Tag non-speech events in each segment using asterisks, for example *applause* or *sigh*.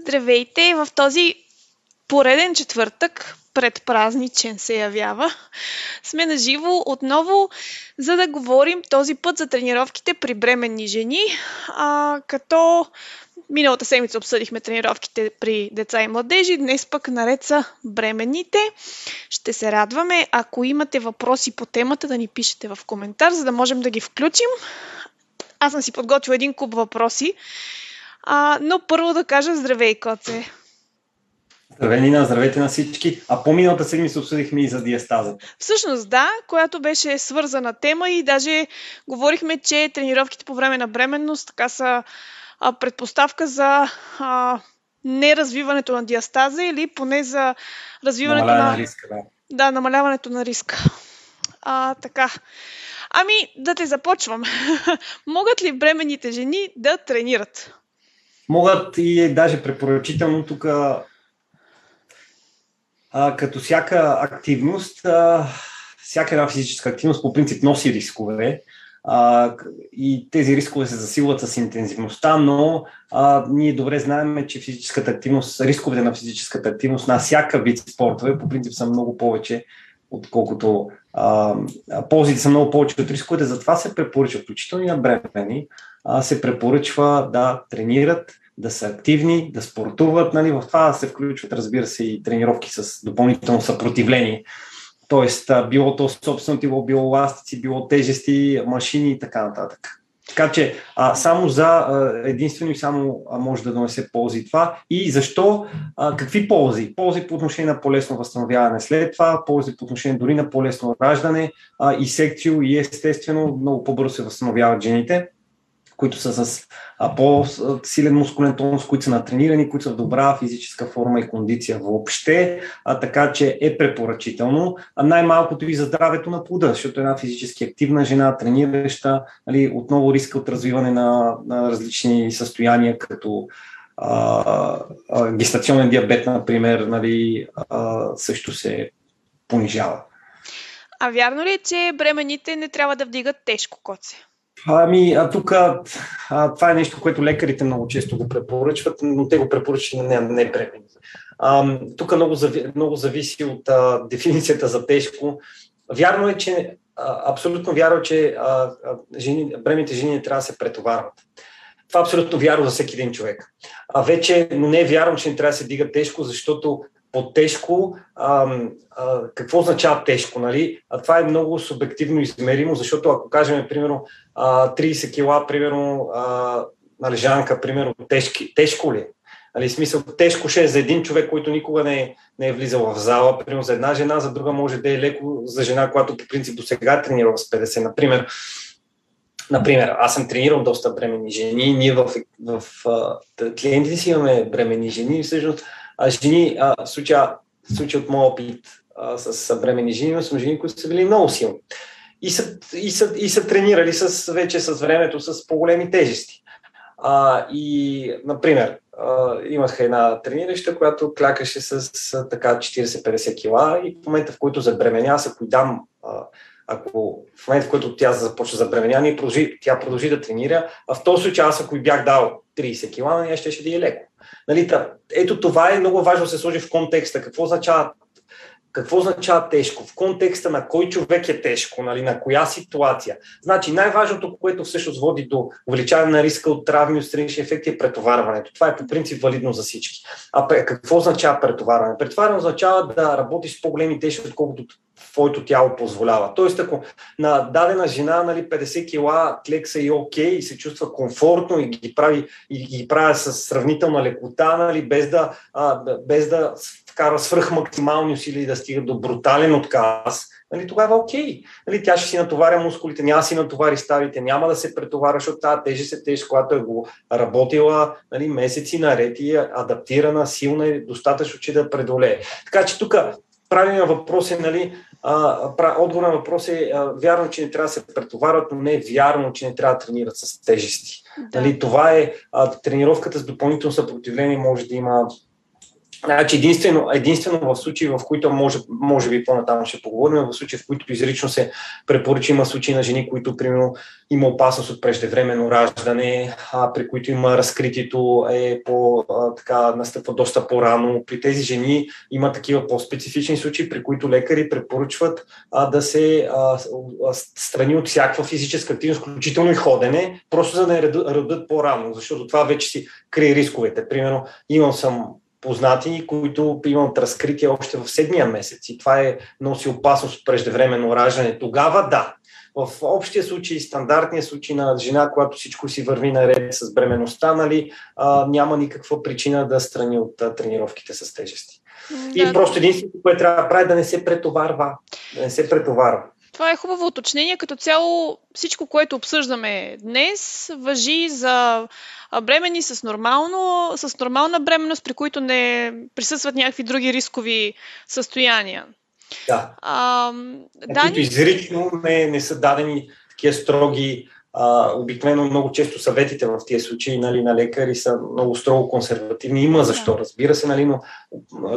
Здравейте! В този пореден четвъртък, предпразничен се явява, сме на живо отново, за да говорим този път за тренировките при бременни жени, а, като миналата седмица обсъдихме тренировките при деца и младежи, днес пък наред са бременните. Ще се радваме, ако имате въпроси по темата, да ни пишете в коментар, за да можем да ги включим. Аз съм си подготвила един куп въпроси, а, но първо да кажа здравей, Коце. Здравей, Нина, здравейте на всички. А по-миналата седмица обсъдихме и за диастаза. Всъщност да, която беше свързана тема и даже говорихме, че тренировките по време на бременност така са а, предпоставка за а, неразвиването на диастаза или поне за развиването Намаляване на... риска, да. Да, намаляването на риска. А, така. Ами, да те започвам. *laughs* Могат ли бременните жени да тренират? Могат и даже препоръчително тук като всяка активност, всяка една физическа активност по принцип носи рискове и тези рискове се засилват с интензивността, но ние добре знаем, че физическата активност, рисковете на физическата активност на всяка вид спортове по принцип са много повече, отколкото а, ползите са много повече от рисковете, затова се препоръчва, включително и на бремени, а, се препоръчва да тренират, да са активни, да спортуват. Нали? В това се включват, разбира се, и тренировки с допълнително съпротивление. Тоест, било то собствено тило, било ластици, било тежести, машини и така нататък. Така че а, само за единствено и само може да донесе ползи това. И защо? А, какви ползи? Ползи по отношение на по-лесно възстановяване след това, ползи по отношение дори на по-лесно раждане а, и секцио и естествено много по-бързо се възстановяват жените които са с по-силен мускулен тонус, които са натренирани, които са в добра физическа форма и кондиция въобще, а, така че е препоръчително. А най-малкото и за здравето на плода, защото една физически активна жена, тренираща, нали, отново риска от развиване на, на различни състояния, като а, а, гестационен диабет, например, нали, а, също се понижава. А вярно ли е, че бременните не трябва да вдигат тежко коце? Ами, а тук това е нещо, което лекарите много често го препоръчват, но те го препоръчват не, не бремени. тук много, много зависи от а, дефиницията за тежко. Вярно е, че а, абсолютно вярно, че а, а, жени, бременните жени трябва да се претоварват. Това е абсолютно вярно за всеки един човек. А вече, но не е вярно, че не трябва да се дига тежко, защото по-тежко, а, а, какво означава тежко, нали? А това е много субективно измеримо, защото ако кажем, примерно, а, 30 кила, примерно, а, на лежанка, примерно, тежки, тежко ли е? Нали, смисъл, тежко ще е за един човек, който никога не е, не е влизал в зала, примерно за една жена, за друга може да е леко за жена, която по принцип до сега тренирала с 50. Например, Например, аз съм тренирал доста бремени жени, ние в, в, в клиентите си имаме бремени жени всъщност жени, а, случая, случая от моят опит а, с бремени жени, но съм жени, които са били много силни. И са, и са, и са тренирали с, вече с времето с по-големи тежести. А, и, например, а, имах една тренираща, която клякаше с, с така 40-50 кила и в момента, в който забременя, ако дам а, ако в момента, в който тя започва забременяване, продължи, тя продължи да тренира, а в този случай аз ако бях дал 30 кила, нея ще, ще да е леко. Нали, ето това е много важно да се сложи в контекста. Какво означава какво означава тежко? В контекста на кой човек е тежко, нали, на коя ситуация. Значи най-важното, което всъщност води до увеличаване на риска от травми, от странични ефекти е претоварването. Това е по принцип валидно за всички. А какво означава претоварване? Претоварване означава да работиш с по-големи тежки, отколкото твоето тяло позволява. Тоест, ако на дадена жена нали, 50 кила клекса и окей и се чувства комфортно и ги прави, и ги прави с сравнителна лекота, нали, без да, а, без да вкара свръх максимални усилия и да стига до брутален отказ, нали, тогава е окей. Нали, тя ще си натоваря мускулите, няма си натовари ставите, няма да се претоваря, защото тази тежест е тежест, която е го работила нали, месеци наред и е адаптирана, силна и достатъчно, че да преодолее. Така че тук правилният въпрос е, нали, отговор на въпрос е а, вярно, че не трябва да се претоварват, но не е вярно, че не трябва да тренират с тежести. Да. Нали, това е а, тренировката с допълнително съпротивление може да има Значи единствено, единствено в случаи, в които може, може би по-натам ще поговорим, в случаи, в които изрично се препоръча, има случаи на жени, които примерно има опасност от преждевременно раждане, а, при които има разкритието е по, така, настъпва доста по-рано. При тези жени има такива по-специфични случаи, при които лекари препоръчват а, да се а, а, страни от всякаква физическа активност, включително и ходене, просто за да не родят по-рано, защото това вече си крие рисковете. Примерно, имам съм познати, които имат разкритие още в седмия месец и това е носи опасност преждевременно раждане. Тогава да. В общия случай, стандартния случай на жена, когато всичко си върви наред с бременността, нали, а, няма никаква причина да страни от а, тренировките с тежести. Да. И просто единственото, което трябва да прави, е да не се претоварва. Да не се претоварва. Това е хубаво уточнение. Като цяло всичко, което обсъждаме днес, въжи за бремени с, нормално, с нормална бременност, при които не присъстват някакви други рискови състояния. Да. А, Дани... Които изрично не, не са дадени такива строги а, обикновено много често съветите в тези случаи нали, на лекари са много строго консервативни. Има защо, разбира се, нали, но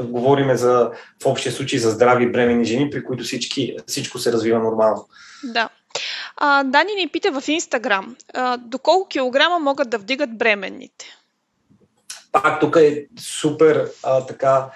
говориме за, в общия случай за здрави бремени жени, при които всички, всичко се развива нормално. Да. А, Дани ни пита в Инстаграм, доколко килограма могат да вдигат бременните? Пак тук е супер а, така,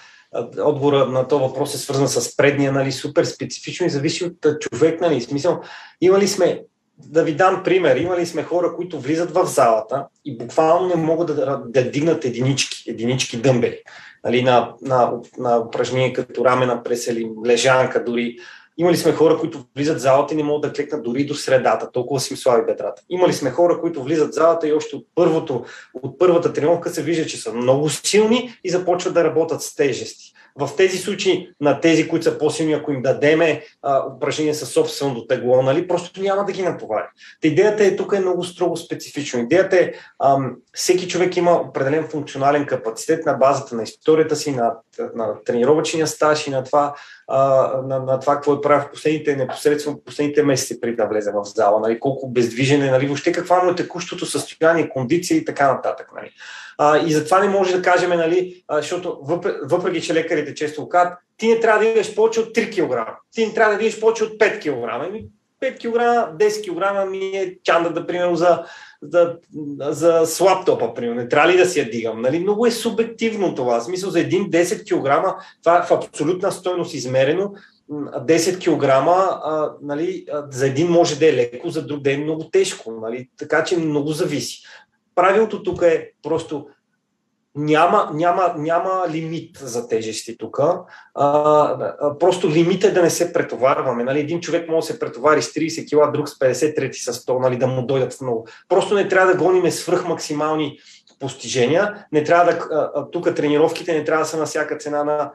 отговора на този въпрос е свързан с предния, нали, супер специфично и зависи от човек, нали, смисъл, имали сме да ви дам пример. Имали сме хора, които влизат в залата и буквално не могат да, да дигнат единички, единички дъмбели. Нали, на, на, на упражнение като рамена прес лежанка дори. Имали сме хора, които влизат в залата и не могат да клекнат дори до средата, толкова си им слаби бедрата. Имали сме хора, които влизат в залата и още от, първото, от първата тренировка се вижда, че са много силни и започват да работят с тежести. В тези случаи на тези, които са по-силни, ако им дадеме а, упражнение със собственото тегло, нали, просто няма да ги натовари. Та идеята е тук е много строго специфично. Идеята е ам, всеки човек има определен функционален капацитет на базата на историята си, на, на тренировъчния стаж и на това, а, на, на това какво е правил в последните, непосредствено последните месеци преди да влезе в зала, нали, колко бездвижен е, нали, въобще какво му е текущото състояние, кондиция и така нататък. Нали. А, и затова не може да кажем, нали, защото въпреки, че лекарите често казват, ти не трябва да идеш повече от 3 кг, ти не трябва да идеш повече от 5 кг. 5 кг, 10 кг ми е чанда, да, примерно, за, за, за слаб примерно. Не трябва ли да си я дигам? Нали? Много е субективно това. В смисъл за един 10 кг, това е в абсолютна стойност измерено, 10 кг нали, за един може да е леко, за друг да е много тежко. Нали? Така че много зависи правилото тук е просто няма, няма, няма лимит за тежести тук. просто лимит е да не се претоварваме. Нали? Един човек може да се претовари с 30 кг, друг с 50, трети с 100, нали? да му дойдат в много. Просто не трябва да гониме свръх максимални постижения. Не трябва да, тук тренировките не трябва да са на всяка цена, на,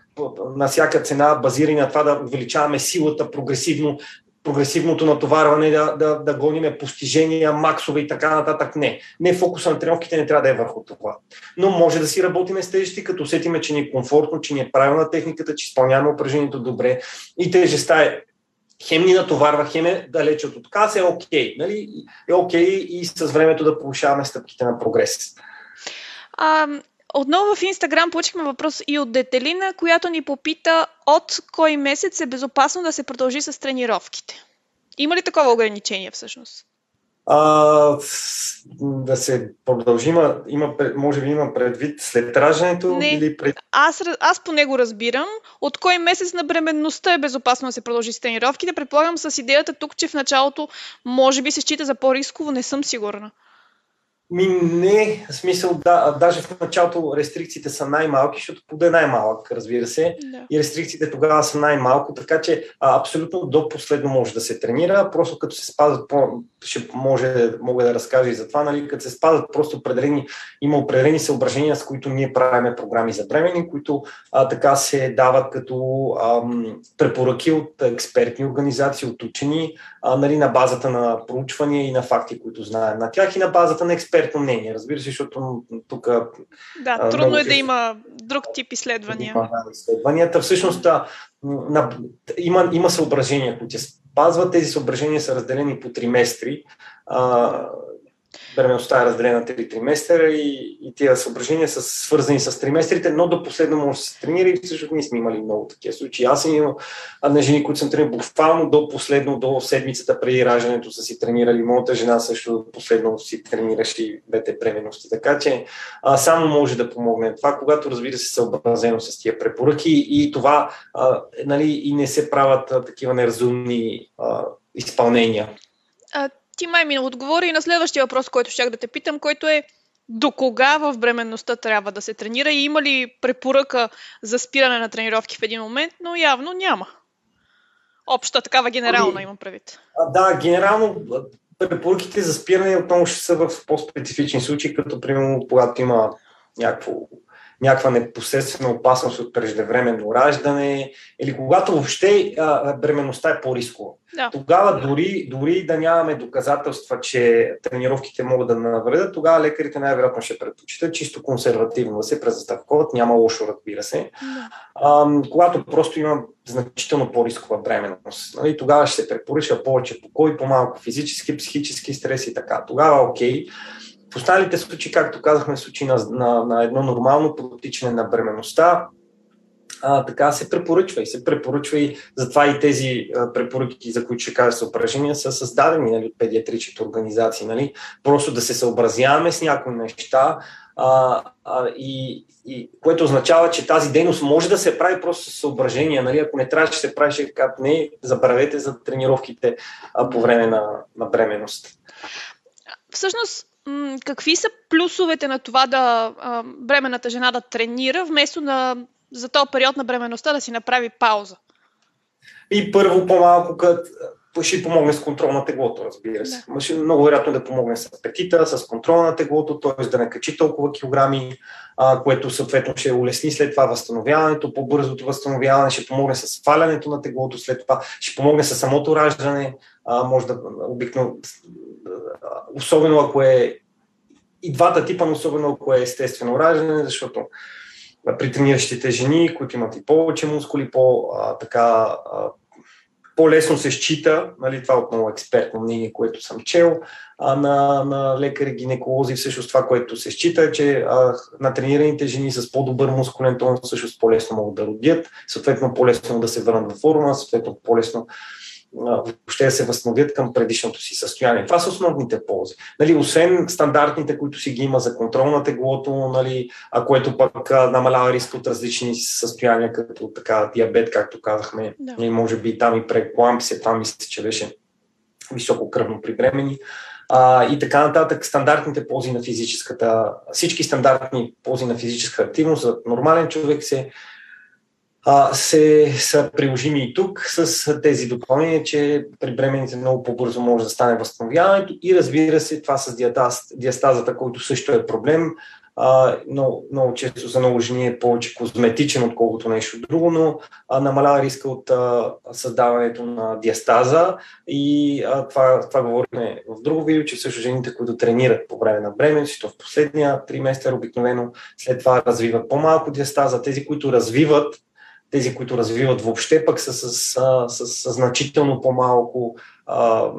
на всяка цена базирани на това да увеличаваме силата прогресивно, прогресивното натоварване, да, да, да гониме постижения, максове и така нататък. Не. Не фокуса на тренировките не трябва да е върху това. Но може да си работиме с тежести, като усетиме, че ни е комфортно, че ни е правилна техниката, че изпълняваме упражнението добре и тежестта е хем ни натоварва, хем е далеч от отказ, е окей. Okay, нали? Е окей okay и с времето да повишаваме стъпките на прогрес. А, отново в Инстаграм получихме въпрос и от Детелина, която ни попита от кой месец е безопасно да се продължи с тренировките. Има ли такова ограничение всъщност? А, да се продължи, има, има, може би има предвид след раждането Не, или пред... аз, аз по него разбирам. От кой месец на бременността е безопасно да се продължи с тренировките? Предполагам с идеята тук, че в началото може би се счита за по-рисково, не съм сигурна. Ми не, в смисъл, да, даже в началото рестрикциите са най-малки, защото поде е най-малък, разбира се, да. и рестрикциите тогава са най-малко, така че а, абсолютно до последно може да се тренира, просто като се спазват, по, ще може, мога да разкажа и за това, нали, като се спазват просто определени, има определени съображения, с които ние правиме програми за бремени, които а, така се дават като ам, препоръки от експертни организации, от учени, а, нали, на базата на проучвания и на факти, които знаем на тях и на базата на експертно мнение. Разбира се, защото тук. Да, трудно е да има друг тип изследвания. Има, да, изследванията. Всъщност на, има, има съображения, които се спазват. Тези съображения са разделени по триместри. А, бременността е разделена на три триместъра и, и тия съображения са свързани с триместрите, но до последно може да се тренира и всъщност ние сме имали много такива случаи. Аз съм имал на жени, които съм тренирал буквално до последно, до седмицата преди раждането са си тренирали. Моята жена също последно си тренираше двете бременности. Така че а, само може да помогне това, когато разбира се съобразено с тия препоръки и това а, нали, и не се правят а, такива неразумни а, изпълнения. А, ти май ми отговори и на следващия въпрос, който щях да те питам, който е до кога в бременността трябва да се тренира и има ли препоръка за спиране на тренировки в един момент, но явно няма. Обща такава генерална ами, имам предвид. Да, генерално препоръките за спиране отново ще са в по-специфични случаи, като примерно когато има някакво някаква непосредствена опасност от преждевременно раждане или когато въобще а, бременността е по-рискова. Да. Тогава дори, дори да нямаме доказателства, че тренировките могат да навредят, тогава лекарите най-вероятно ще предпочитат чисто консервативно да се презаставковат. Няма лошо, разбира се. А, когато просто има значително по-рискова бременност. Нали, тогава ще се препоръчва повече покой, по-малко физически, психически стрес и така. Тогава окей. Okay в останалите случаи, както казахме, случаи на, на, на едно нормално протичане на бременността, а, така се препоръчва и се препоръчва и затова и тези а, препоръки, за които ще кажа съображения, са създадени нали, от педиатричните организации. Нали? Просто да се съобразяваме с някои неща, а, а, и, и, което означава, че тази дейност може да се прави просто с съображения. Нали? Ако не трябва, че се прави, ще не, забравете за тренировките а, по време на, на бременност. Всъщност, какви са плюсовете на това да а, бременната жена да тренира, вместо на, за този период на бременността да си направи пауза? И първо по-малко като ще помогне с контрол на теглото, разбира се. Да. Ще много вероятно да помогне с апетита, с контрол на теглото, т.е. да не качи толкова килограми, а, което съответно ще улесни след това възстановяването, по-бързото възстановяване, ще помогне с свалянето на теглото, след това ще помогне с самото раждане, а, може да обикновено, особено ако е и двата типа, но особено ако е естествено раждане, защото при трениращите жени, които имат и повече мускули, по, а, така, а, по-лесно се счита, нали, това е отново експертно мнение, което съм чел, а на, на лекари, гинеколози, всъщност това, което се счита е, че а, на тренираните жени с по-добър мускулен тон всъщност по-лесно могат да родят, съответно по-лесно да се върнат в форма, съответно по-лесно въобще да се възстановят към предишното си състояние. Това са основните ползи. Нали, освен стандартните, които си ги има за контрол на теглото, нали, а което пък намалява риск от различни състояния, като така диабет, както казахме, да. и може би там и преклампсия, там мисля, че беше високо кръвно при бремени. А, и така нататък, стандартните ползи на физическата, всички стандартни ползи на физическа активност за нормален човек се а, се, са приложими и тук с тези допълнения, че при бременните много по-бързо може да стане възстановяването и разбира се това с диастаз, диастазата, който също е проблем, а, но много често за много жени е повече козметичен, отколкото нещо друго, но а, намалява риска от а, създаването на диастаза и а, това, това говорим в друго видео, че също жените, които тренират по време на бременност, то в последния триместър обикновено след това развиват по-малко диастаза, тези, които развиват тези, които развиват въобще, пък са с, с, с, с значително по-малко а,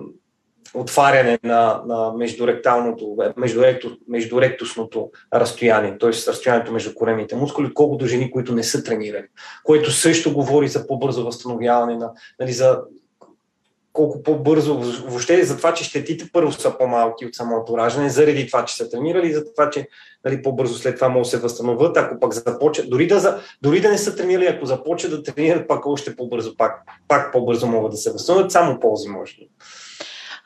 отваряне на, на междуректалното, междуректор, междуректусното разстояние, т.е. разстоянието между коремните мускули, колкото жени, които не са тренирани, което също говори за по-бързо възстановяване на, нали, за колко по-бързо, въобще за това, че щетите първо са по-малки от самото раждане, заради това, че са тренирали, за това, че нали, по-бързо след това могат да се възстановят, ако пък започнат, дори да, дори да не са тренирали, ако започнат да тренират, пак още по-бързо, пак, пак по-бързо могат да се възстановят, само ползи може да.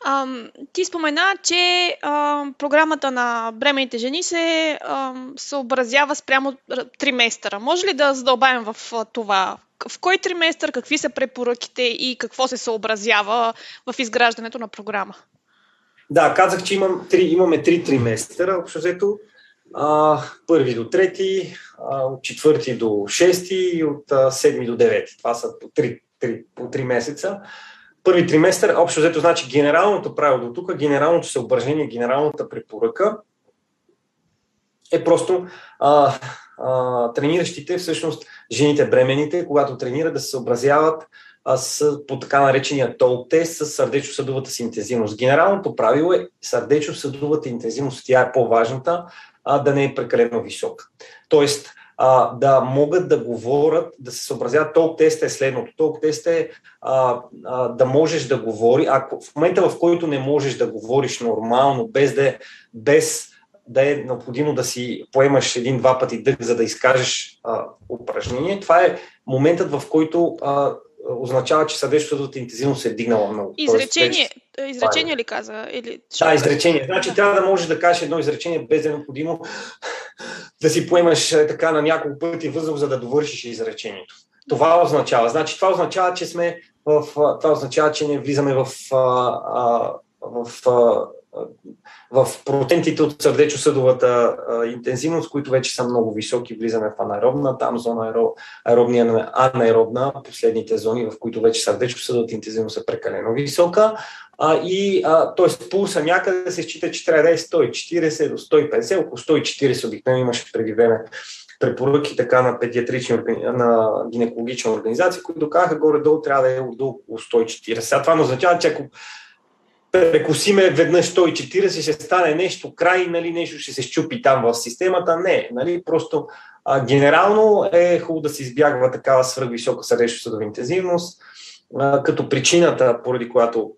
А, ти спомена, че а, програмата на бременните жени се а, съобразява спрямо триместъра. Може ли да задълбаем в това? В кой триместър, какви са препоръките и какво се съобразява в изграждането на програма? Да, казах, че имам три, имаме три триместъра, общо взето. А, първи до трети, а, от четвърти до шести и от а, седми до девети. Това са по три, три, по три месеца първи триместър, общо взето значи генералното правило тук, генералното съображение, генералната препоръка е просто а, а, трениращите, всъщност жените бременните, когато тренират да се съобразяват с, по така наречения тол тест с сърдечно-съдовата си интензивност. Генералното правило е сърдечно-съдовата интензивност, тя е по-важната, а, да не е прекалено висока. Тоест, а, да могат да говорят, да се съобразяват. Толк тест е следното. Толк тест е а, а, да можеш да говори. Ако в момента, в който не можеш да говориш нормално, без да е, без да е необходимо да си поемаш един-два пъти дъх, за да изкажеш а, упражнение, това е моментът, в който а, означава, че сърдечната интензивност е дигнала много. Изречение, Тоест, изречение е. ли каза? Или... Да, изречение. Значи трябва да можеш да кажеш едно изречение без да е необходимо *laughs* да си поемаш е, така на няколко пъти въздух, за да довършиш изречението. Това означава. Значи това означава, че сме в, това означава, че не влизаме в, в, в в процентите от сърдечно-съдовата а, интензивност, които вече са много високи, влизаме в анаеробна, там зона аеро, аеробния анаеробна, последните зони, в които вече сърдечно-съдовата интензивност е прекалено висока. А, и, а, т.е. пулса някъде се счита, че трябва да е 140 до 150, около 140 обикновено имаше преди време препоръки така на педиатрични, на гинекологични организации, които казаха горе-долу трябва да е до около 140. Сега това не означава, че ако прекусиме веднъж 140, ще стане нещо край, нали, нещо ще се щупи там в системата. Не, нали, просто а, генерално е хубаво да се избягва такава свръхвисока сърдечно-съдова интензивност, а, като причината, поради която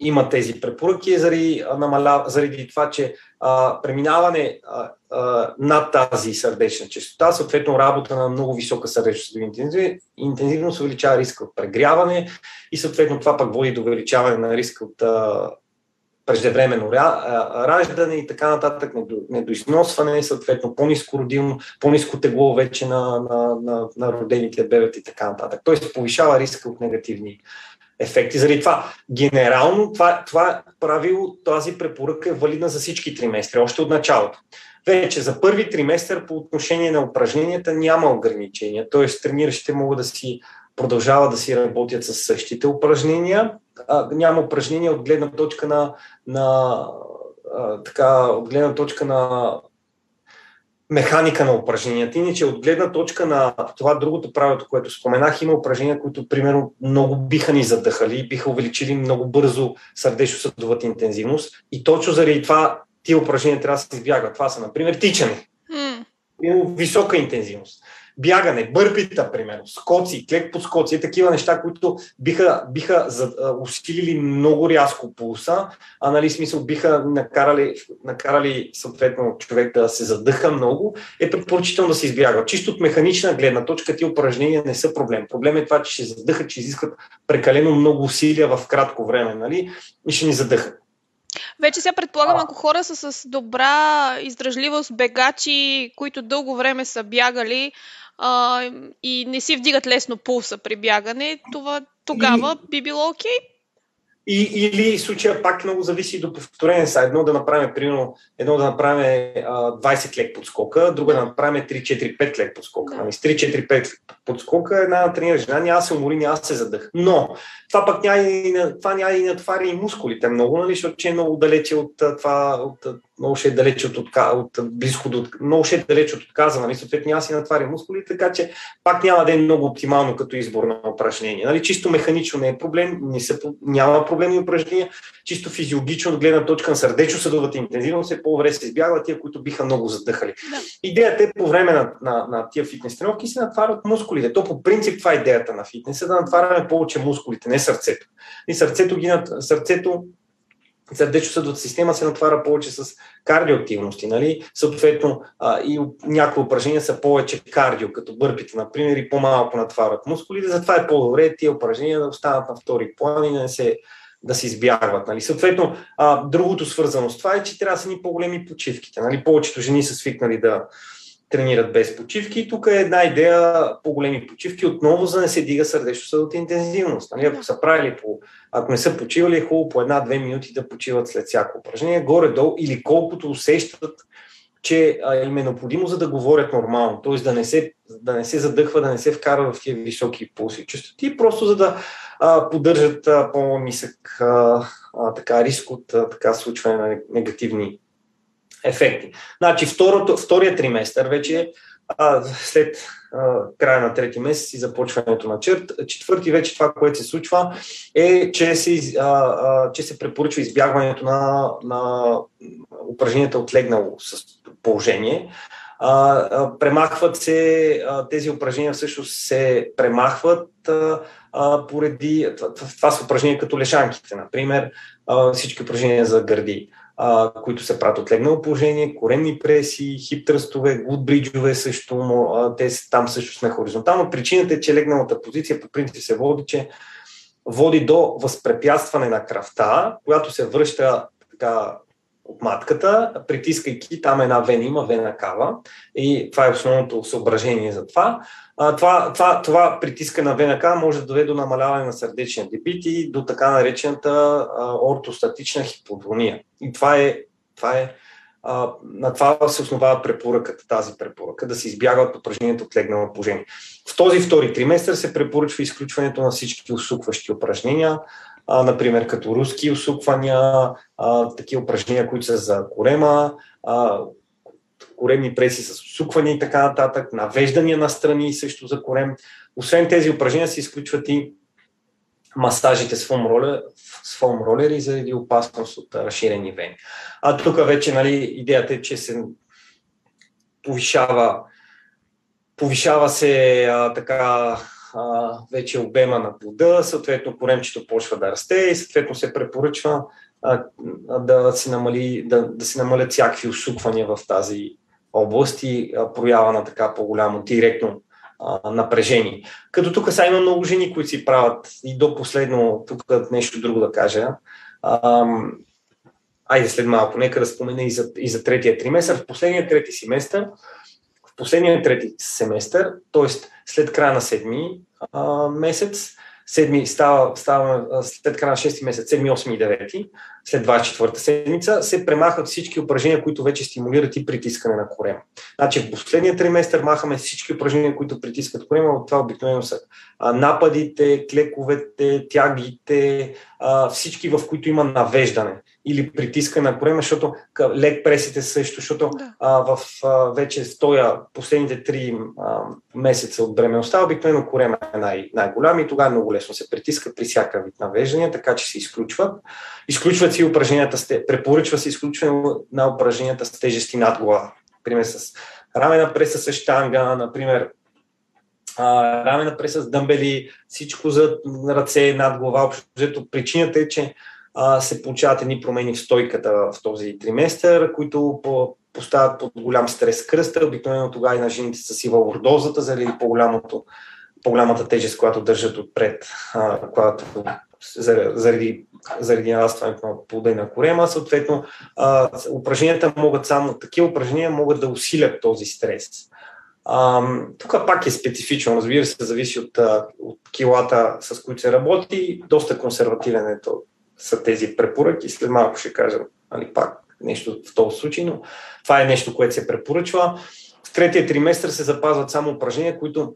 има тези препоръки е заради, намаля, заради това, че а, преминаване а, а, над тази сърдечна частота, съответно работа на много висока сърдечна интензивност увеличава риска от прегряване и съответно това пък води до увеличаване на риска от а, преждевременно раждане и така нататък, недоизносване, съответно по-низко родилно, по-низко тегло вече на, на, на, на родените бебета и така нататък. Тоест повишава риска от негативни ефекти. Заради това, генерално това, това правило, тази препоръка е валидна за всички триместри, още от началото. Вече за първи триместър по отношение на упражненията няма ограничения, т.е. трениращите могат да си продължават да си работят с същите упражнения. А, няма упражнения от гледна точка на, на а, така, от гледна точка на механика на упражненията. Иначе от гледна точка на това другото правило, което споменах, има упражнения, които примерно много биха ни задъхали и биха увеличили много бързо сърдечно-съдовата интензивност. И точно заради това тия упражнения трябва да се избягват. Това са, например, тичане. Mm. Висока интензивност бягане, бърпита, примерно, скоци, клек по скоци, е такива неща, които биха, биха усилили много рязко пулса, а нали смисъл биха накарали, накарали съответно човек да се задъха много, е препоръчително да се избягва. Чисто от механична гледна точка ти упражнения не са проблем. Проблем е това, че ще задъхат, че изискват прекалено много усилия в кратко време, нали? И ще ни задъхат. Вече сега предполагам, ако хора са с добра издръжливост, бегачи, които дълго време са бягали, а, и не си вдигат лесно пулса при бягане, това тогава и, би било окей. Okay. И, или случая пак много зависи до повторение са. Едно да направим, примерно, едно да направим а, 20 лек подскока, друго да направим 3-4-5 лек подскока. Да. Нали? С 3-4-5 подскока една тренира жена няма се умори, няма се задъх. Но това пък няма и, това няма и натваря и мускулите много, нали, защото че е много далече от това, от много ще е далеч от, от, от близко до, много ще е далеч от отказа, нали, съответно няма си натвари мускули, така че пак няма да е много оптимално като избор на упражнение. Нали, чисто механично не е проблем, не са, няма проблемни упражнения, чисто физиологично от гледна точка на сърдечно-съдовата интензивност е по-добре се избягва тия, които биха много задъхали. Да. Идеята е по време на, на, на тия фитнес тренировки се натварят мускулите. То по принцип това е идеята на фитнеса, да натваряме повече мускулите, не сърцето. И сърцето, ги, сърцето сърдечно-съдовата система се натваря повече с кардиоактивности, нали? Съответно, а, и някои упражнения са повече кардио, като бърпите, например, и по-малко натварят мускулите. Затова е по-добре тия упражнения да останат на втори план и да не се да се избягват. Нали? Съответно, а, другото свързано с това е, че трябва да са ни по-големи почивките. Нали? Повечето жени са свикнали да, тренират без почивки. Тук е една идея по-големи почивки, отново за да не се дига сърдечно-съдовата интензивност. Нали? Ако са правили по, ако не са почивали, е хубаво по една-две минути да почиват след всяко упражнение, горе-долу или колкото усещат, че а, им е необходимо за да говорят нормално, т.е. Да, не се, да не се задъхва, да не се вкарва в тия високи пулси частоти, просто за да а, поддържат а, по-нисък а, а, така, риск от а, така случване на негативни ефекти. Значи, второто, втория триместър вече а, след а, края на трети месец и започването на черт. Четвърти вече това, което се случва е, че се, а, а, че се препоръчва избягването на, на упражненията от легнало положение. А, а, премахват се, а, тези упражнения всъщност се премахват а, а, поради, това, това са упражнения като лешанките, например, а, всички упражнения за гърди които се правят от легнало положение, коремни преси, хип тръстове, гудбриджове също, а, те там също сме хоризонтално. Причината е, че легналата позиция по принцип се води, че води до възпрепятстване на кръвта, която се връща така от матката, притискайки там една вена, има вена кава и това е основното съображение за това. А, това, това, това притискане на вена кава може да доведе до намаляване на сърдечния дебит и до така наречената а, ортостатична хипотония. И това е, това е а, на това се основава препоръката, тази препоръка, да се избягват упражнението от легнало положение. В този втори триместър се препоръчва изключването на всички усукващи упражнения, а, например като руски усуквания, а, такива упражнения, които са за корема, а, коремни преси с усуквания и така нататък, навеждания на страни също за корем. Освен тези упражнения се изключват и масажите с фом, ролер, с фом ролери заради опасност от разширени вени. А тук вече нали, идеята е, че се повишава, повишава се а, така а, вече обема на плода, съответно коремчето почва да расте и съответно се препоръчва а, да, се намали, да, да се намалят всякакви усуквания в тази област и а, проява на така по-голямо директно а, напрежение. Като тук са има много жени, които си правят и до последно, тук нещо друго да кажа. А, айде след малко, нека да спомена и за, и за третия триместър. В последния трети семестър, последния трети семестър, т.е. след края на седми а, месец, седми, става, става след края на 6 месец, 7, 8 и 9, след 24-та седмица, се премахват всички упражнения, които вече стимулират и притискане на корема. Значи в последния триместър махаме всички упражнения, които притискат корема. Това обикновено са нападите, клековете, тягите, всички, в които има навеждане или притискане на корема, защото лек пресите също, защото да. а, в а, вече в този последните три а, месеца от бременността обикновено корема е най- най-голям и тогава много лесно се притиска при всяка вид навеждания, така че се изключват. Изключват си упражненията, препоръчва се изключване на упражненията с тежести над глава. Например, с рамена преса с штанга, например, рамена преса с дъмбели, всичко за ръце над глава. Общо причината е, че а, се получават едни промени в стойката в този триместър, които по, поставят под голям стрес кръста. Обикновено тогава и на жените са сива ордозата заради по-голямото, по-голямата тежест, която държат отпред, а, която заради, заради нарастването на плода на корема. Съответно, а, упражненията могат само, такива упражнения могат да усилят този стрес. Тук пак е специфично, разбира се, зависи от, от килата, с които се работи. Доста консервативен е са тези препоръки. След малко ще кажа нали, пак нещо в този случай, но това е нещо, което се препоръчва. В третия триместър се запазват само упражнения, които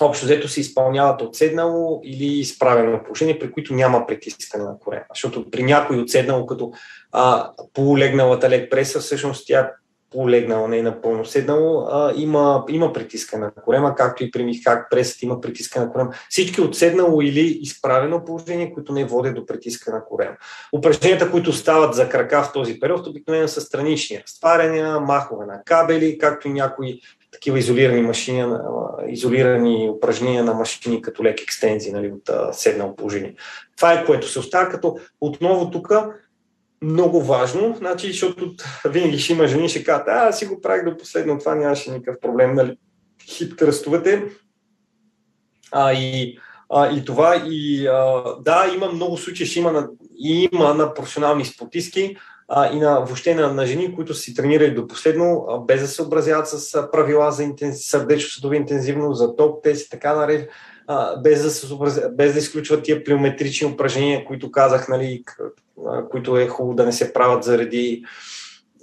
общо взето се изпълняват отседнало или изправено положение, при които няма притискане на корема. Защото при някой отседнало, като а, полулегналата лег преса, всъщност тя полегнала, не е напълно седнало, а, има, има притискане на корема, както и при Михак пресът има притискане на корема. Всички отседнало или изправено положение, които не водят до притискане на корема. Упражненията, които стават за крака в този период, обикновено са странични разтваряния, махове на кабели, както и някои такива изолирани машини, изолирани упражнения на машини като лек екстензии нали, от седнало положение. Това е което се остава, като отново тук много важно, значи, защото винаги ще има жени, ще кажат, а, си го правих до последно, това нямаше никакъв проблем, нали, хип тръстовете. А, и, а, и това, и а, да, има много случаи, ще има на, има на професионални спортистки а, и на, въобще на, на жени, които си тренирали до последно, а, без да се образяват с правила за интензи, сърдечно-съдови интензивност, за топ тест и така наред, без, да се, без да изключват тия плиометрични упражнения, които казах, нали, които е хубаво да не се правят заради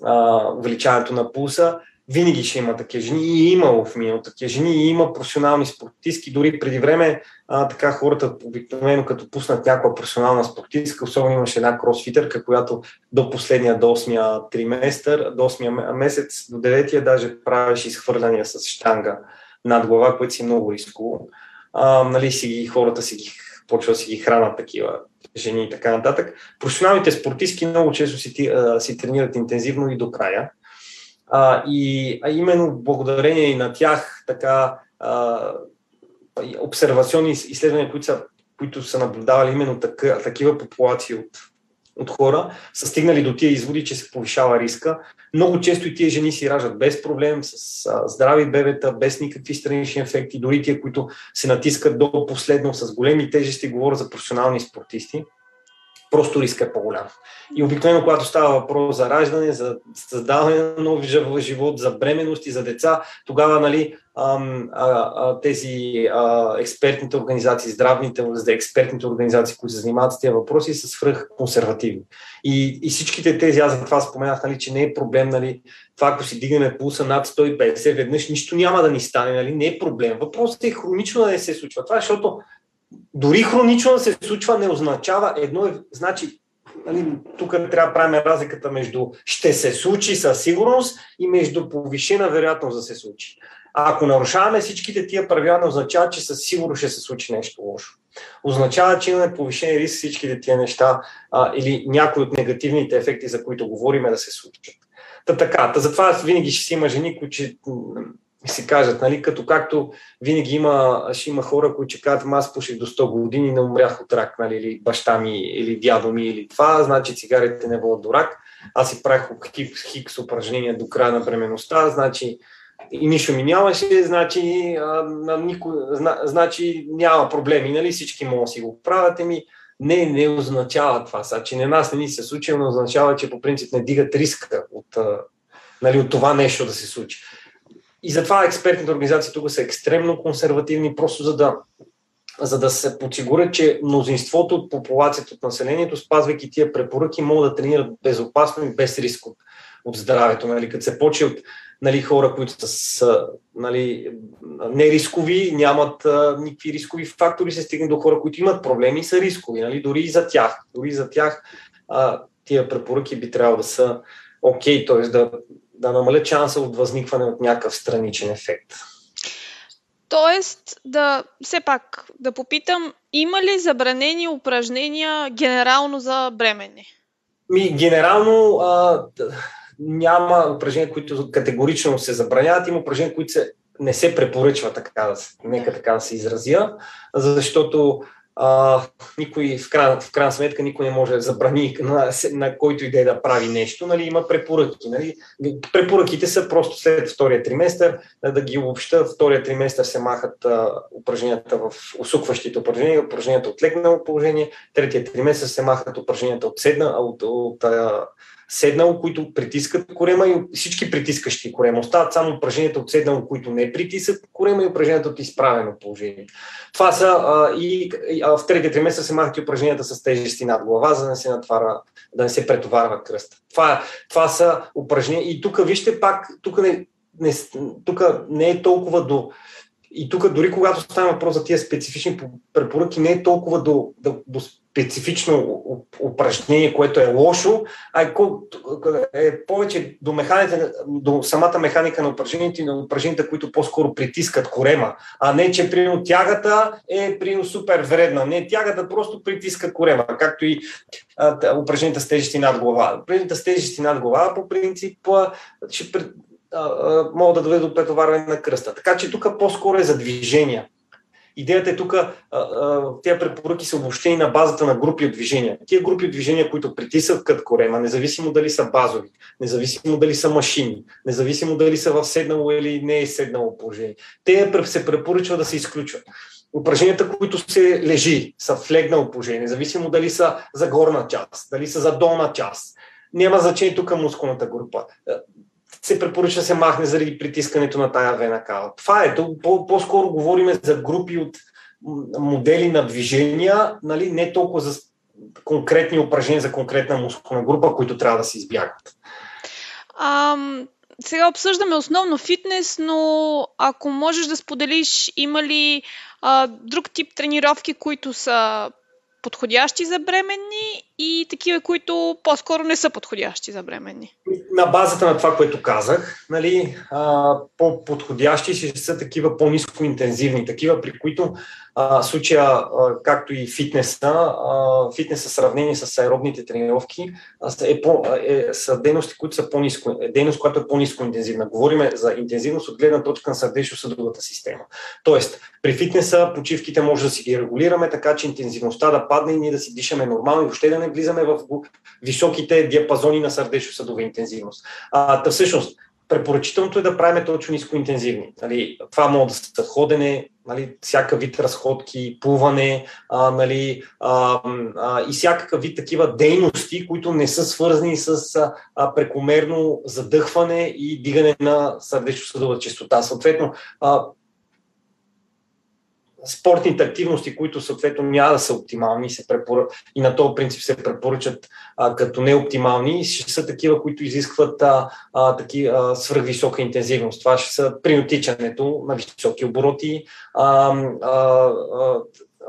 а, увеличаването на пулса. винаги ще има такива жени и е имало в минало такива жени и има професионални спортистки. Дори преди време а, така хората обикновено като пуснат някаква професионална спортистка, особено имаше една кросфитърка, която до последния, до 8 триместър, до 8 месец, до 9 даже правеше изхвърляния с штанга над глава, което си много рисково. А, нали, си ги, хората си ги почва да си ги хранат такива жени и така нататък. Професионалните спортистки много често си, си тренират интензивно и до края. А, и а именно благодарение на тях така обсервационни изследвания, които са, които са наблюдавали именно така, такива популации от, от хора, са стигнали до тия изводи, че се повишава риска. Много често и тия жени си раждат без проблем, с а, здрави бебета, без никакви странични ефекти, дори тия, които се натискат до последно с големи тежести, говоря за професионални спортисти просто риска е по-голям. И обикновено, когато става въпрос за раждане, за създаване на нов живот, за бременност и за деца, тогава нали, тези експертните организации, здравните, експертните организации, които се занимават с тези въпроси, са свръх консервативни. И, и всичките тези, аз за това споменах, нали, че не е проблем, нали, това ако си дигнем пулса над 150 веднъж, нищо няма да ни стане, нали, не е проблем. Въпросът е хронично да не се случва. Това защото дори хронично да се случва не означава едно, е, значи нали, тук трябва да правим разликата между ще се случи със сигурност и между повишена вероятност да се случи. А ако нарушаваме всичките тия правила, не означава, че със сигурност ще се случи нещо лошо. Означава, че имаме повишен риск всичките тия неща а, или някои от негативните ефекти, за които говорим, да се случат. Та така, та затова винаги ще си има жени, които си кажат, нали, като както винаги има, ще има хора, които ще кажат, аз пуших до 100 години и не умрях от рак, нали, или баща ми, или дядо ми, или това, значи цигарите не водят до рак. Аз си правих хикс, хикс упражнения до края на бременността, значи и нищо ми нямаше, значи, а, на зна, значи няма проблеми, нали, всички могат да си го правят, ми не, не означава това, са, че не нас не ни се случи, но означава, че по принцип не дигат риска от, нали, от това нещо да се случи. И затова експертните организации тук са екстремно консервативни, просто за да, за да се подсигурят, че мнозинството от популацията от населението, спазвайки тия препоръки, могат да тренират безопасно и без риск от, от здравето. Нали? Като се почи от нали, хора, които са нали, нерискови, нямат а, никакви рискови фактори, се стигне до хора, които имат проблеми и са рискови. Нали? Дори и за тях. Дори и за тях а, тия препоръки би трябвало да са окей, okay, т.е. да да намалят шанса от възникване от някакъв страничен ефект. Тоест, да, все пак, да попитам, има ли забранени упражнения генерално за бремени? Ми, генерално а, няма упражнения, които категорично се забраняват, има упражнения, които се, не се препоръчва, така да, нека така да се изразя, защото а, никой, в крайна, в крайна сметка, никой не може да забрани на, на който иде да прави нещо. Нали, има препоръки. Нали. Препоръките са просто след втория триместър, да, да ги обобща. Втория триместър се махат а, упражненията в усукващите упражнения, упражненията от легнало положение. Третия триместър се махат упражненията от седна, от, от, от седнало, които притискат корема и всички притискащи корема. Остават само упражненията от седнало, които не притискат корема и упражненията от изправено положение. Това са а, и а, в третия триместър се махат и упражненията с тежести над глава, за да не се натвара, да не се претоварва кръста. Това, това са упражнения. И тук вижте пак, тук не, не, тук не е толкова до и тук дори когато става въпрос за тия специфични препоръки, не е толкова до, до, до специфично упражнение, което е лошо, а е, е повече до, механика, до самата механика на упражнението и на упражненията, които по-скоро притискат корема, а не, че при тягата е при супер вредна. Не, тягата просто притиска корема, както и а, упражненията с тежести над глава. Упражненията с тежести над глава по принцип ще могат да доведат до претоварване на кръста. Така че тук по-скоро е за движения. Идеята е тук, тези препоръки са обобщени на базата на групи от движения. Тия групи от движения, които притискат корема, независимо дали са базови, независимо дали са машини, независимо дали са в седнало или не е седнало положение, те се препоръчва да се изключват. Упражненията, които се лежи, са в легнало положение, независимо дали са за горна част, дали са за долна част. Няма значение тук мускулната група се препоръчва се махне заради притискането на тая вена кава. Това е. По-скоро говорим за групи от модели на движения, нали, не толкова за конкретни упражнения за конкретна мускулна група, които трябва да се избягат. Ам, сега обсъждаме основно фитнес, но ако можеш да споделиш, има ли а, друг тип тренировки, които са подходящи за бременни и такива, които по-скоро не са подходящи за бременни? На базата на това, което казах, нали, по-подходящи ще са такива по-низко интензивни, такива, при които а, случая, а, както и фитнеса, а, фитнеса сравнение с аеробните тренировки, е по, е, са дейности, които са по-низко, е дейност, която е по-низко интензивна. Говориме за интензивност от гледна точка на сърдечно-съдовата система. Тоест, при фитнеса почивките може да си ги регулираме, така че интензивността да падне и ние да си дишаме нормално и въобще да не влизаме в високите диапазони на сърдечно-съдова интензивност. А, та всъщност, препоръчителното е да правим точно нискоинтензивни. Нали, това може да са ходене, нали, всяка вид разходки, плуване а, нали, а, а, и всякакъв вид такива дейности, които не са свързани с а, прекомерно задъхване и дигане на сърдечно-съдова частота. Съответно, а, спортните активности, които съответно няма да са оптимални се препоръ... и на този принцип се препоръчат а, като неоптимални, ще са такива, които изискват а, а, таки, а, свръхвисока интензивност. Това ще са принотичането на високи обороти, а, а, а,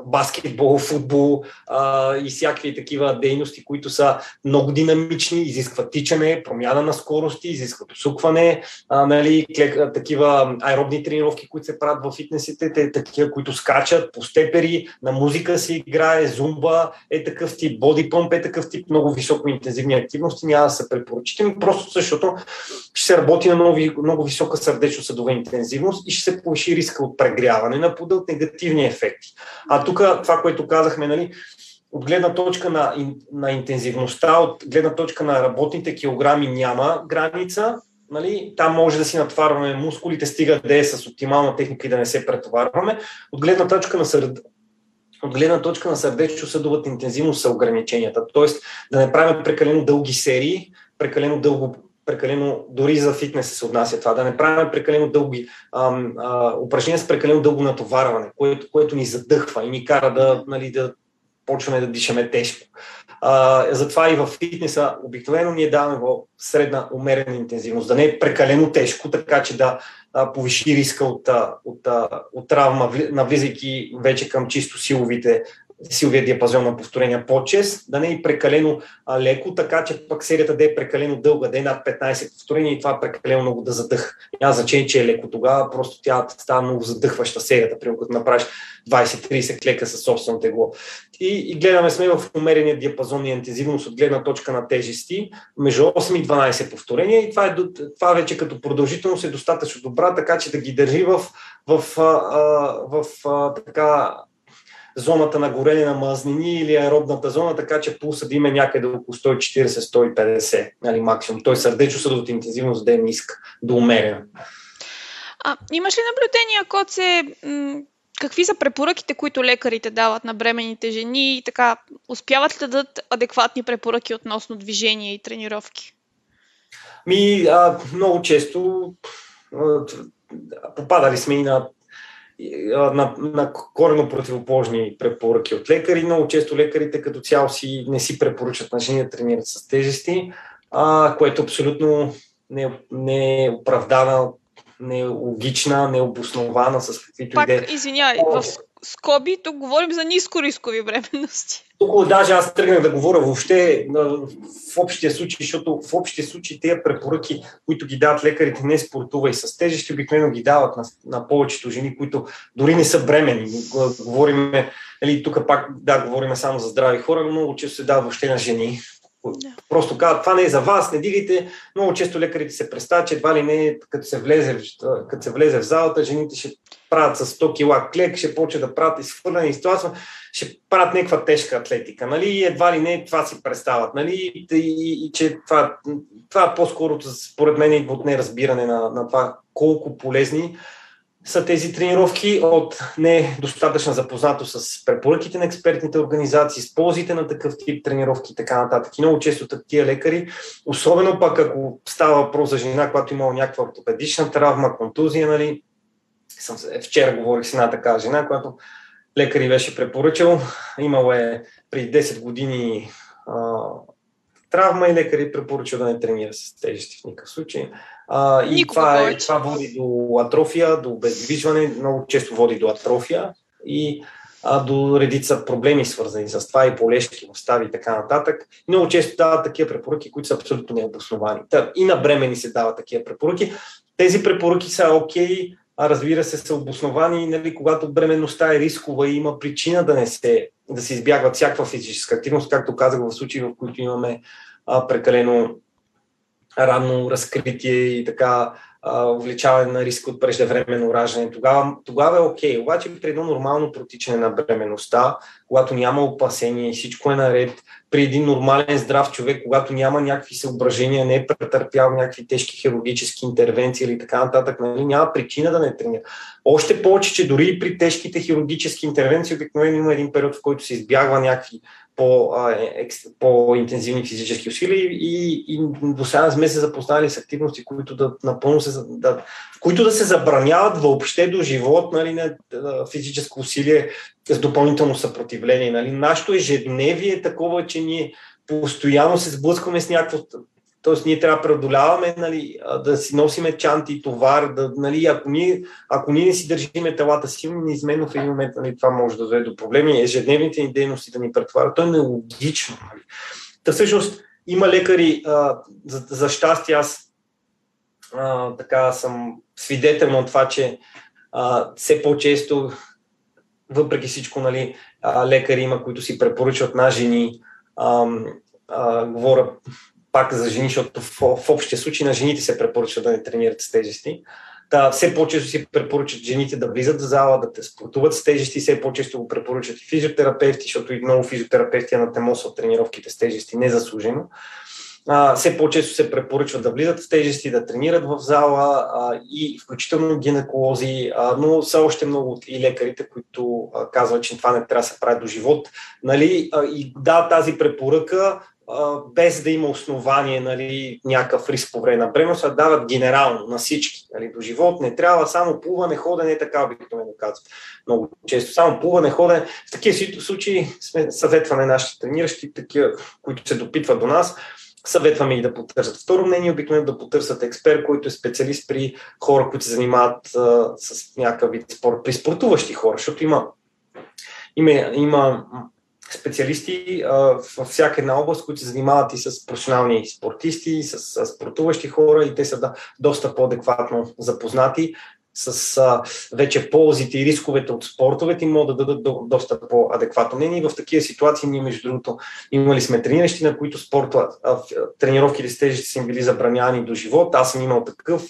баскетбол, футбол а, и всякакви такива дейности, които са много динамични, изискват тичане, промяна на скорости, изискват усукване, а, нали, клек, такива аеробни тренировки, които се правят в фитнесите, те, такива, които скачат по степери, на музика се играе, зумба е такъв тип, бодипъмп е такъв тип, много високо интензивни активности, няма да се препоръчителни, просто защото ще се работи на много, много висока сърдечно-съдова интензивност и ще се повиши риска от прегряване на плода от негативни ефекти. А тук това, което казахме, нали, от гледна точка на, на интензивността, от гледна точка на работните килограми няма граница. Нали? Там може да си натварваме мускулите, стига да е с оптимална техника и да не се претоварваме. От гледна точка на сърд... от гледна точка на сърдечно-съдовата интензивност са ограниченията. Тоест да не правим прекалено дълги серии, прекалено дълго прекалено, дори за фитнес се отнася това, да не правим прекалено дълги ам, а, упражнения с прекалено дълго натоварване, което, което ни задъхва и ни кара да, нали, да почваме да дишаме тежко. А, затова и в фитнеса обикновено ние даваме в средна умерена интензивност, да не е прекалено тежко, така че да а, повиши риска от, от, от, от травма, навлизайки вече към чисто силовите силовия диапазон на повторения по-чест, да не е прекалено а, леко, така че пък серията да е прекалено дълга, да е над 15 повторения и това е прекалено много да задъх. Няма значение, че е леко тогава, просто тя става много задъхваща серията, примерно като направиш 20-30 клека със собствено тегло. И, и гледаме сме в умерения диапазон и интензивност от гледна точка на тежести между 8 и 12 повторения и това, е, това вече като продължителност е достатъчно добра, така че да ги държи в, в, в, в, в така зоната на горене на мазнини или аеробната зона, така че пулса да има някъде около 140-150 нали, максимум. Той сърдечно-съдовата интензивност да е ниска, да умерена. А, имаш ли наблюдения, Коце, м- какви са препоръките, които лекарите дават на бременните жени и така, успяват ли да дадат адекватни препоръки относно движение и тренировки? Ми, а, много често а, попадали сме и на на, на корено противоположни препоръки от лекари. Много често лекарите като цяло си не си препоръчат на жени да тренират с тежести, а, което абсолютно не, не е оправдана, не е логична, не е обоснована с каквито идеи. Пак, извинявай, в скоби, тук говорим за ниско рискови бременности. Тук даже аз тръгнах да говоря въобще в общия случай, защото в общия случай тези препоръки, които ги дават лекарите, не спортува и с тежести, обикновено ги дават на, на повечето жени, които дори не са бремени. Говорим, нали, тук пак да, говорим само за здрави хора, но много често се дава въобще на жени, да. Просто казват, това не е за вас, не дигайте. Много често лекарите се представят, че едва ли не, като се влезе, като се влезе в залата, жените ще правят с 100 кила клек, ще почне да правят изхвърляне и ситуация, ще правят някаква тежка атлетика. Нали? Едва ли не това си представят. Нали? И, и, и че това, това е по-скоро, според мен, от неразбиране на, на това колко полезни са тези тренировки от недостатъчна запознато с препоръките на експертните организации, с ползите на такъв тип тренировки и така нататък. И много често тия лекари, особено пък ако става въпрос за жена, която имала някаква ортопедична травма, контузия, нали, вчера говорих с една такава жена, която лекари беше препоръчал. Имала е преди 10 години а, травма и лекари препоръчва да не тренира с тежести в никакъв случай. А, и това, е, това води до атрофия, до обездвижване, много често води до атрофия и а, до редица проблеми, свързани с това и полешки, остави и така нататък. Много често дават такива препоръки, които са абсолютно необосновани. Та, и на бремени се дават такива препоръки. Тези препоръки са окей, okay, а разбира се са обосновани, нали, когато бременността е рискова и има причина да не се, да се избягва всякаква физическа активност, както казах в случаи, в които имаме а, прекалено ранно разкритие и така увеличаване на риск от преждевременно раждане. Тогава, тогава е окей. Обаче при едно нормално протичане на бременността, когато няма опасения и всичко е наред, при един нормален здрав човек, когато няма някакви съображения, не е претърпял някакви тежки хирургически интервенции или така нататък, нали, няма причина да не тренира. Още повече, че дори и при тежките хирургически интервенции обикновено има един период, в който се избягва някакви е, по-интензивни физически усилия и, и до сега сме се запознали с активности, които да напълно се, да, които да се забраняват въобще до живот, нали, на физическо усилие с допълнително съпротивление. Нали. Нашето ежедневие е такова, че ние постоянно се сблъскваме с някакво Тоест, ние трябва да преодоляваме, нали, да си носиме чанти товар, да, нали, ако, ние, ако ние не си държиме телата си, неизменно в един момент нали, това може да доведе до проблеми. Ежедневните ни дейности да ни претоварят, то е нелогично. Нали. Та всъщност има лекари, а, за, за щастие аз а, така съм свидетел на това, че а, все по-често, въпреки всичко, нали, а, лекари има, които си препоръчват на жени, а, а, говоря пак за жени, защото в, в общия случай на жените се препоръчва да не тренират с тежести. Да, все по-често си препоръчат жените да влизат в зала, да те спортуват с тежести, все по-често го препоръчат и физиотерапевти, защото и много физиотерапевти от тренировките с тежести незаслужено. А, все по-често се препоръчва да влизат в тежести, да тренират в зала а, и включително гинеколози, а, но са още много от и лекарите, които а, казват, че това не трябва да се прави до живот. Нали? А, и да, тази препоръка без да има основание, нали, някакъв риск по време на бременност, а дават генерално на всички. Нали, до живот не трябва само плуване, ходене, така обикновено казват. Много често само плуване, ходене. В такива случаи сме съветваме нашите трениращи, такива, които се допитват до нас, съветваме и да потърсят второ мнение, обикновено да потърсят експерт, който е специалист при хора, които се занимават а, с някакъв вид спорт, при спортуващи хора, защото има, има, има специалисти във всяка една област, които се занимават и с професионални спортисти, и с, с спортуващи хора и те са да, доста по-адекватно запознати с а, вече ползите и рисковете от спортовете и могат да дадат до, доста по-адекватно мнение. И в такива ситуации ние, между другото, имали сме трениращи, на които спорта, тренировките с тежести са им били забранявани до живот. Аз съм имал такъв.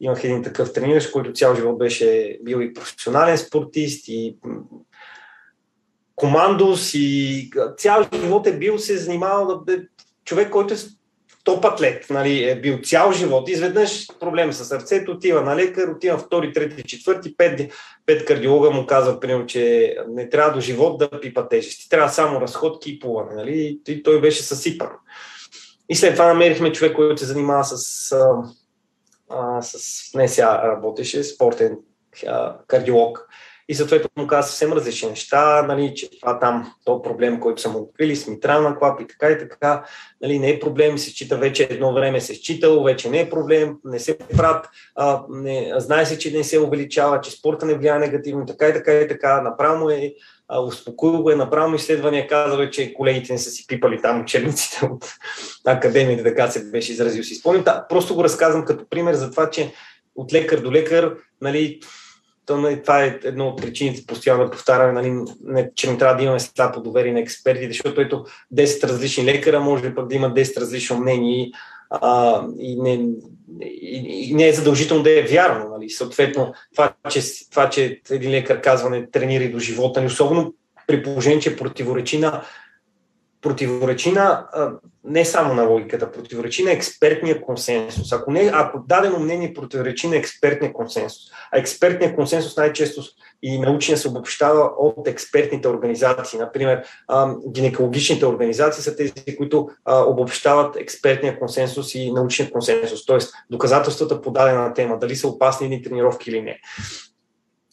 Имах един такъв трениращ, който цял живот беше бил и професионален спортист и командос и цял живот е бил се занимавал да човек, който е топ атлет, нали, е бил цял живот. Изведнъж проблем с сърцето, отива на лекар, отива втори, трети, четвърти, пет, пет кардиолога му казва, примерно, че не трябва до живот да пипа тежести. Трябва само разходки и плуване. Нали? И той беше съсипан. И след това намерихме човек, който се занимава с, а, а, с не сега работеше, спортен а, кардиолог и съответно каза съвсем различни неща, нали, че това там, то проблем, който са му открили с митрална клапа и така и така, нали, не е проблем, се счита вече едно време се е считало, вече не е проблем, не се правят, а, не, знае се, че не се увеличава, че спорта не влияе негативно, така и така и така, направо е успокоил го е направо изследвания, казва, че колегите не са си пипали там учебниците от академията, така се беше изразил си. Спомням, да, просто го разказвам като пример за това, че от лекар до лекар, нали, нали, това е едно от причините, постоянно да повтаряме, нали, не, че не трябва да имаме по доверие на експертите, защото ето 10 различни лекара може пък да има 10 различни мнения и, не, и, и не е задължително да е вярно. Нали. Съответно, това че, това, че един лекар казва не тренира до живота ни, особено при положение, че противоречи на противоречи не само на логиката, противоречи на експертния консенсус. Ако, не, ако дадено мнение противоречи на експертния консенсус, а експертния консенсус най-често и научния се обобщава от експертните организации. Например, гинекологичните организации са тези, които обобщават експертния консенсус и научния консенсус, т.е. доказателствата по дадена тема, дали са опасни или тренировки или не.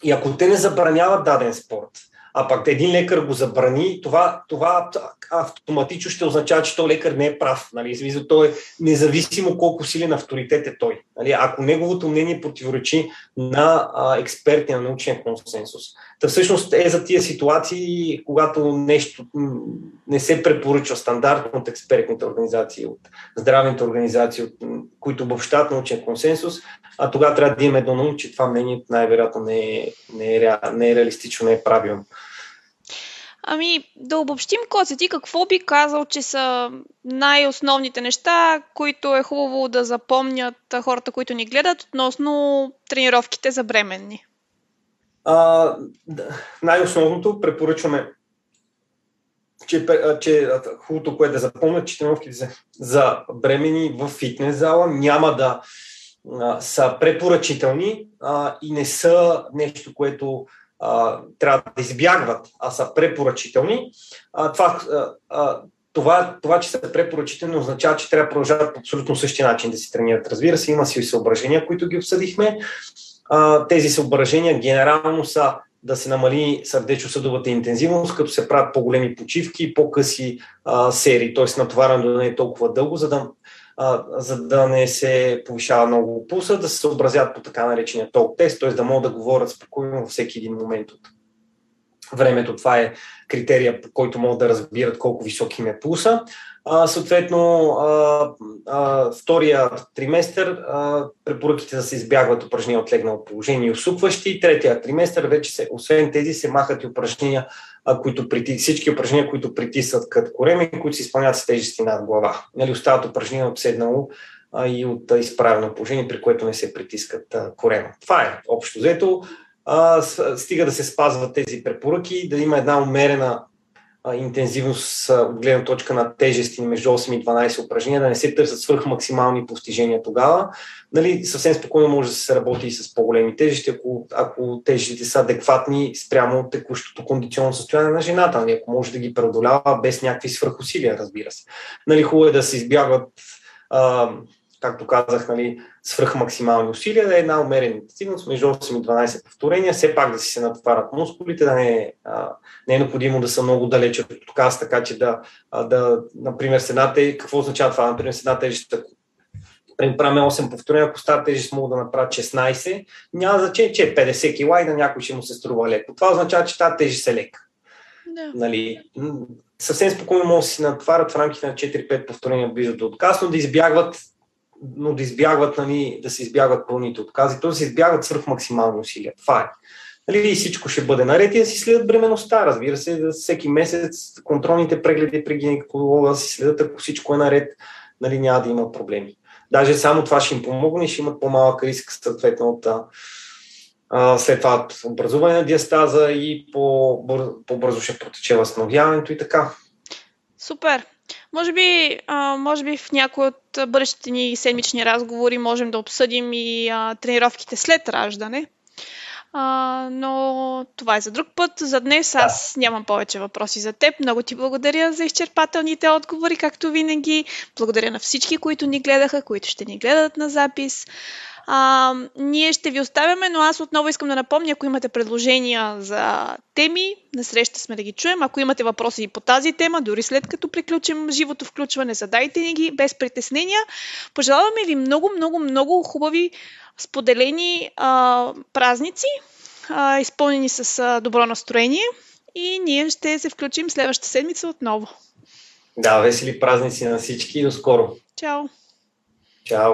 И ако те не забраняват даден спорт, а пак един лекар го забрани, това, това автоматично ще означава, че той лекар не е прав. Нали? Той е независимо колко силен авторитет е той. Нали? Ако неговото мнение противоречи на а, експерти на научния консенсус. Та всъщност е за тия ситуации, когато нещо не се препоръчва стандартно от експертните организации, от здравните организации, от, които обобщават научния консенсус, а тогава трябва да имаме едно научи, че това мнение най-вероятно не е, не, е, не е реалистично, не е правилно. Ами, да обобщим, Коце, ти какво би казал, че са най-основните неща, които е хубаво да запомнят хората, които ни гледат относно тренировките за бременни? А, най-основното препоръчваме, че, че хубавото, което да запомнят, че тренировките за, за бремени в фитнес зала няма да а, са препоръчителни а, и не са нещо, което а, трябва да избягват, а са препоръчителни. А, това, а, това, това, че са препоръчителни, означава, че трябва да продължават по абсолютно същия начин да си тренират. Разбира се, има си и съображения, които ги обсъдихме. А, тези съображения генерално са да се намали сърдечно-съдовата интензивност, като се правят по-големи почивки, по-къси а, серии, т.е. натоварването да не е толкова дълго, за да а, за да не се повишава много пулса, да се съобразят по така наречения ток тест, т.е. да могат да говорят спокойно във всеки един момент от времето. Това е критерия, по който могат да разбират колко висок им е пулса. А, съответно, а, а, втория триместър а, препоръките да се избягват упражнения от легнало положение и усукващи. Третия триместър вече се, освен тези се махат и упражнения, които прити, всички упражнения, които притисват като кореми, които се изпълняват с тежести над глава. Нали, остават упражнения от седнало а, и от а, изправено положение, при което не се притискат а, корема. Това е общо взето. Стига да се спазват тези препоръки, да има една умерена интензивност от гледна точка на тежести между 8 и 12 упражнения, да не се търсят свърх максимални постижения тогава. Нали, съвсем спокойно може да се работи и с по-големи тежести, ако, ако тежестите са адекватни спрямо текущото кондиционно състояние на жената, нали, ако може да ги преодолява без някакви свръхусилия, разбира се. Нали, хубаво е да се избягват а, както казах, нали, свръх максимални усилия, да е една умерена интенсивност между 8 и 12 повторения, все пак да си се натоварят мускулите, да не е, а, не е необходимо да са много далече от отказ, така че да, а, да например, с една тежест, какво означава това? Например, с една тежест, ако правим 8 повторения, ако става тежест мога да направя 16, няма значение, че е 50 кг и на някой ще му се струва леко. Това означава, че тази тежест е лека. Да. Нали, съвсем спокойно могат да си натварят в рамките на 4-5 повторения близо до отказ, но да избягват но да избягват, нали, да се избягват пълните откази, т.е. да се избягват свръх максимални усилия. Това е. Нали, и всичко ще бъде наред и да си следят бременността. Разбира се, да всеки месец контролните прегледи при гинеколога да си следят, ако всичко е наред, нали, няма да има проблеми. Даже само това ще им помогне, ще имат по-малък риск съответно от след това образуване на диастаза и по-бързо ще протече възстановяването и така. Супер. Може би, а, може би в някои от бъдещите ни седмични разговори можем да обсъдим и а, тренировките след раждане. А, но това е за друг път. За днес аз нямам повече въпроси за теб. Много ти благодаря за изчерпателните отговори, както винаги. Благодаря на всички, които ни гледаха, които ще ни гледат на запис. А, ние ще ви оставяме, но аз отново искам да напомня, ако имате предложения за теми, на среща сме да ги чуем. Ако имате въпроси и по тази тема, дори след като приключим живото включване, задайте ни ги без притеснения. Пожелаваме ви много, много, много хубави споделени а, празници, а, изпълнени с а, добро настроение и ние ще се включим следващата седмица отново. Да, весели празници на всички и до скоро. Чао! Чао!